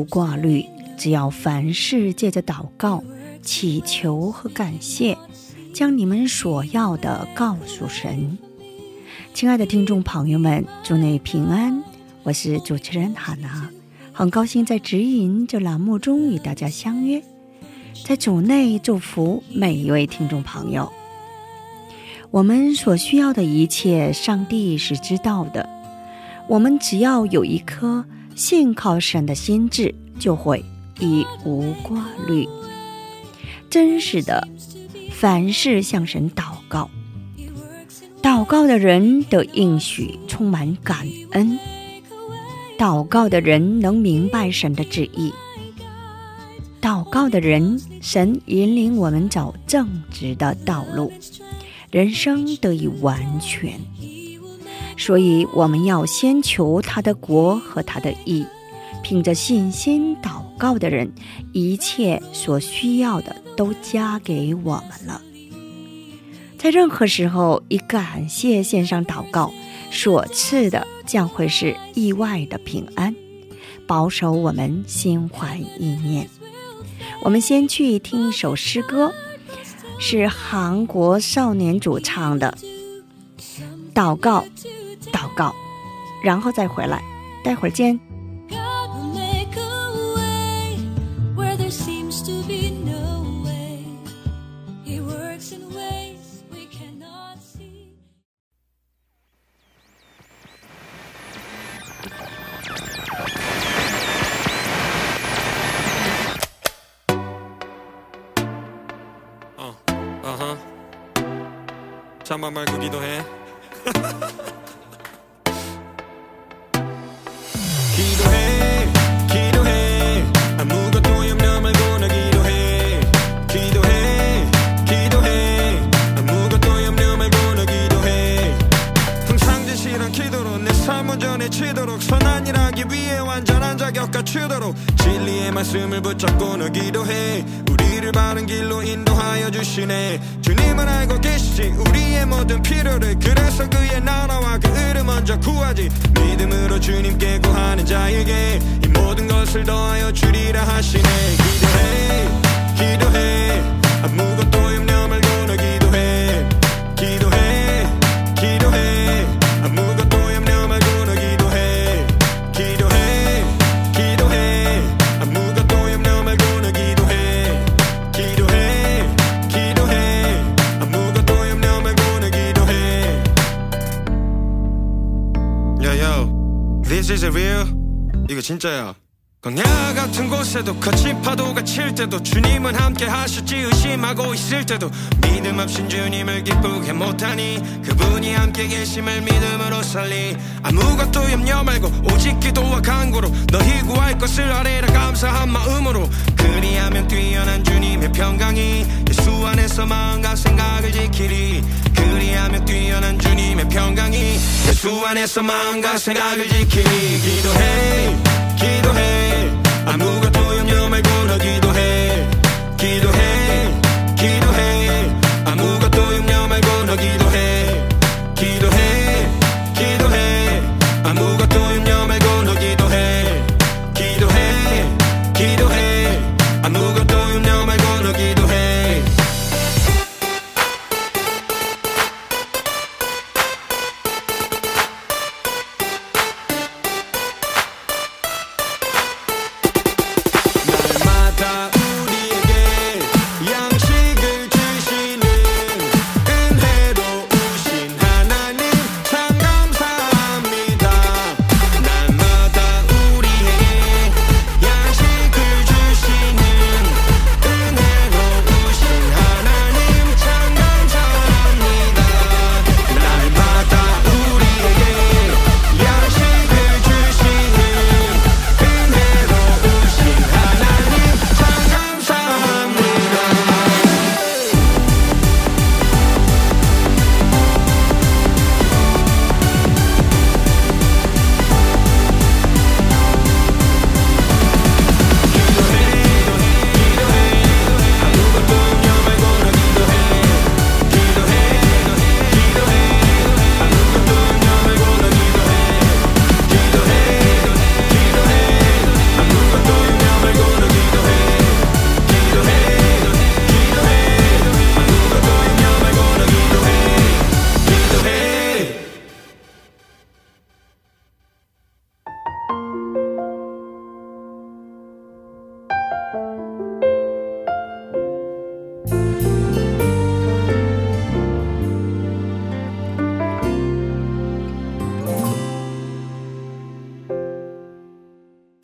不挂虑，只要凡事借着祷告、祈求和感谢，将你们所要的告诉神。亲爱的听众朋友们，祝你平安，我是主持人哈娜，很高兴在指引这栏目中与大家相约，在主内祝福每一位听众朋友。我们所需要的一切，上帝是知道的。我们只要有一颗信靠神的心智，就会一无挂虑。真实的，凡事向神祷告，祷告的人得应许，充满感恩。祷告的人能明白神的旨意。祷告的人，神引领我们走正直的道路，人生得以完全。所以，我们要先求他的国和他的义，凭着信心祷告的人，一切所需要的都加给我们了。在任何时候，以感谢献上祷告，所赐的将会是意外的平安，保守我们心怀意念。我们先去听一首诗歌，是韩国少年主唱的《祷告》。祷告，然后再回来，待会儿见。God will make a way where there seems to be 하기 위해 완전한 자격 갖추도록 진리의 말씀을 붙잡고 나 기도해. 우리를 바른 길로 인도하여 주시네. 주님은 알고 계시지. 우리의 모든 필요를 그래서 그의 나라와 그 의를 먼저 구하지. 믿음으로 주님께 구하는 자에게 이 모든 것을 더하여 주리라 하시네. 기도해 기도해. 아무것도 Is real? 이거 진짜야. 광야 같은 곳에도 거친 파도가 칠 때도 주님은 함께 하실지 의심하고 있을 때도 믿음 없인 주님을 기쁘게 못하니 그분이 함께 계심을 믿음으로 살리 아무것도 염려 말고 오직 기도와 간구로 너희 구할 것을 아뢰라 감사한 마음으로 그리하면 뛰어난 주님의 평강이 예수 안에서 마음과 생각을 지키리 그리하면 뛰어난 주님의 평강이 예수 안에서 마음과 생각을 지키리 기도해 기도해. 아무것도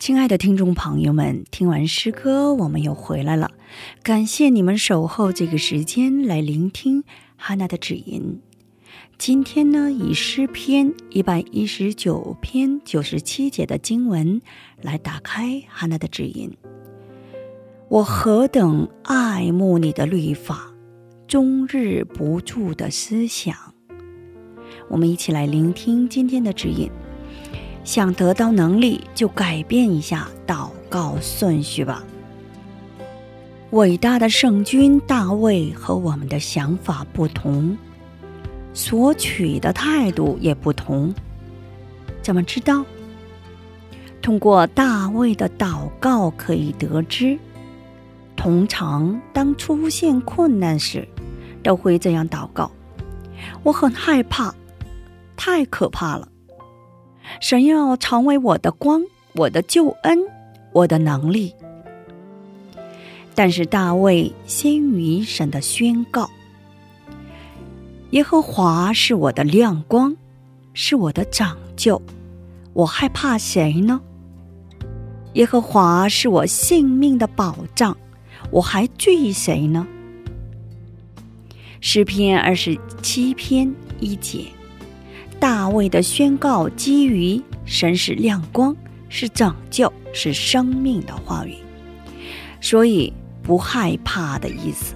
亲爱的听众朋友们，听完诗歌，我们又回来了。感谢你们守候这个时间来聆听哈娜的指引。今天呢，以诗篇一百一十九篇九十七节的经文来打开哈娜的指引。我何等爱慕你的律法，终日不住的思想。我们一起来聆听今天的指引。想得到能力，就改变一下祷告顺序吧。伟大的圣君大卫和我们的想法不同，索取的态度也不同。怎么知道？通过大卫的祷告可以得知。通常当出现困难时，都会这样祷告：“我很害怕，太可怕了。”神要成为我的光，我的救恩，我的能力。但是大卫先于神的宣告：“耶和华是我的亮光，是我的拯救，我害怕谁呢？耶和华是我性命的保障，我还惧谁呢？”诗篇二十七篇一节。大卫的宣告基于神是亮光，是拯救，是生命的话语，所以不害怕的意思。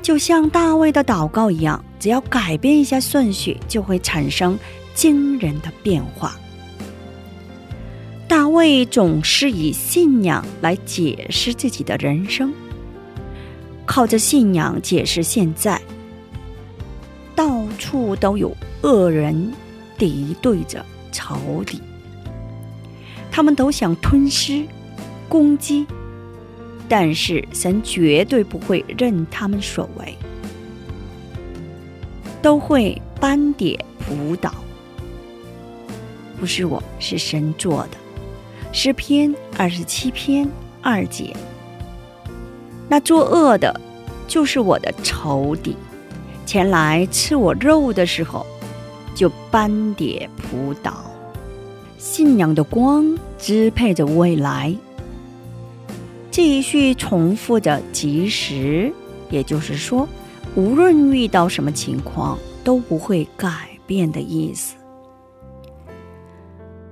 就像大卫的祷告一样，只要改变一下顺序，就会产生惊人的变化。大卫总是以信仰来解释自己的人生，靠着信仰解释现在。到处都有恶人敌对着仇敌，他们都想吞噬、攻击，但是神绝对不会任他们所为，都会斑点扑倒。不是我，是神做的。诗篇二十七篇二节，那作恶的，就是我的仇敌。前来吃我肉的时候，就斑点扑倒。信仰的光支配着未来，继续重复着及时，也就是说，无论遇到什么情况都不会改变的意思。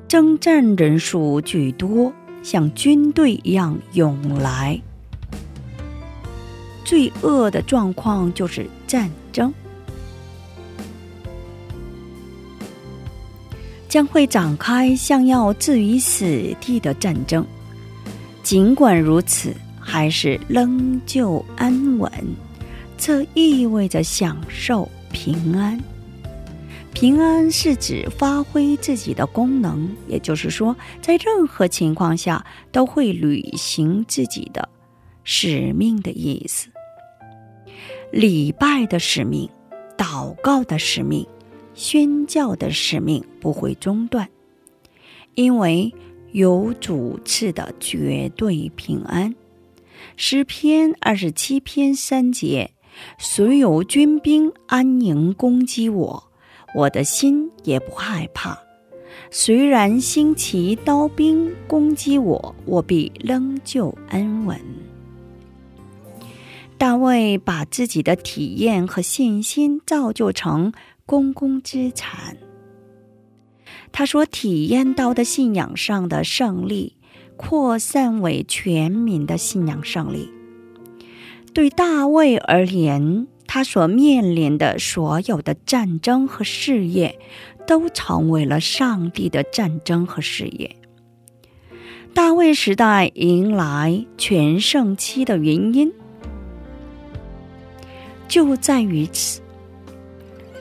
征战人数巨多，像军队一样涌来。最恶的状况就是战将会展开像要置于死地的战争。尽管如此，还是仍旧安稳。这意味着享受平安。平安是指发挥自己的功能，也就是说，在任何情况下都会履行自己的使命的意思。礼拜的使命、祷告的使命、宣教的使命不会中断，因为有主赐的绝对平安。诗篇二十七篇三节：虽有军兵安营攻击我，我的心也不害怕；虽然兴起刀兵攻击我，我必仍旧安稳。大卫把自己的体验和信心造就成公共资产。他所体验到的信仰上的胜利，扩散为全民的信仰胜利。对大卫而言，他所面临的所有的战争和事业，都成为了上帝的战争和事业。大卫时代迎来全盛期的原因。就在于此，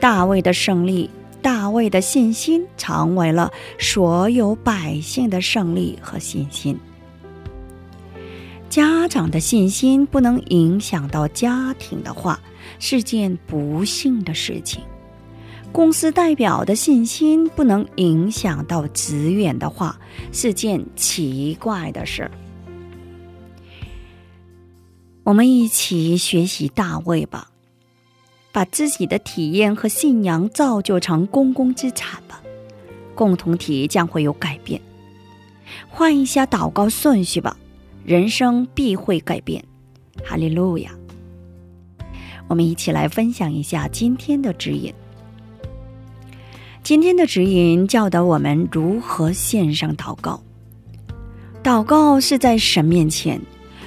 大卫的胜利，大卫的信心，成为了所有百姓的胜利和信心。家长的信心不能影响到家庭的话，是件不幸的事情；公司代表的信心不能影响到职员的话，是件奇怪的事儿。我们一起学习大卫吧。把自己的体验和信仰造就成公共资产吧，共同体将会有改变。换一下祷告顺序吧，人生必会改变。哈利路亚！我们一起来分享一下今天的指引。今天的指引教导我们如何献上祷告。祷告是在神面前，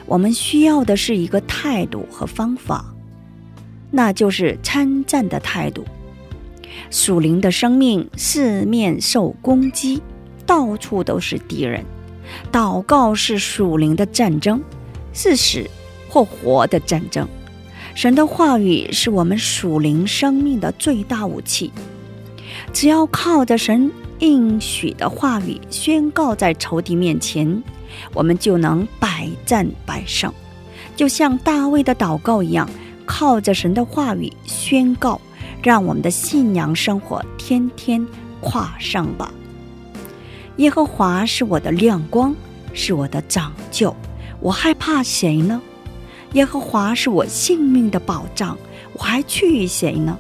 我们需要的是一个态度和方法，那就是参战的态度。属灵的生命四面受攻击，到处都是敌人。祷告是属灵的战争，是死或活的战争。神的话语是我们属灵生命的最大武器。只要靠着神应许的话语宣告在仇敌面前，我们就能百战百胜。就像大卫的祷告一样，靠着神的话语宣告，让我们的信仰生活天天跨上吧。耶和华是我的亮光，是我的拯救，我害怕谁呢？耶和华是我性命的保障，我还惧谁呢？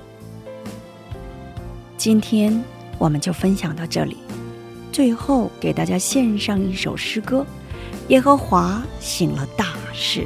今天我们就分享到这里，最后给大家献上一首诗歌：耶和华醒了大事。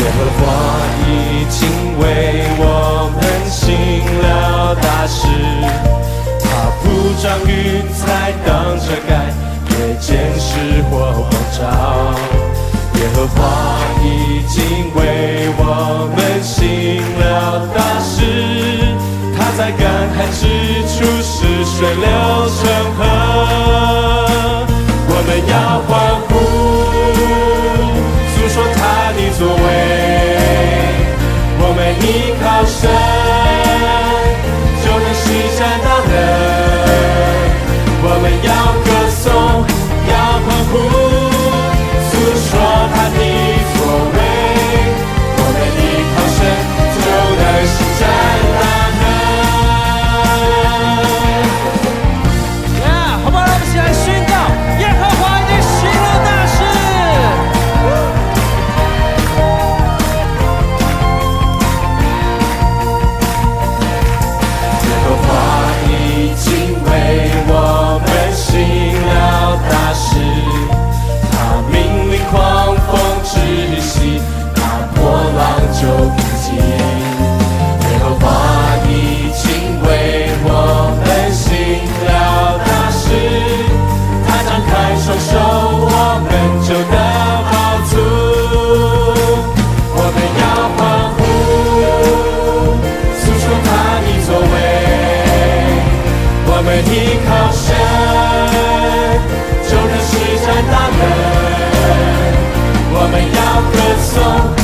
耶和华已经为我们行了大事，他铺张云彩当遮盖，夜间是火光照。耶和华已经为我们行了大事，他在干旱之处使水流成河。我们要欢呼依靠神，就能施展大能。我们要。为你靠神，就认识战大能。我们要歌颂。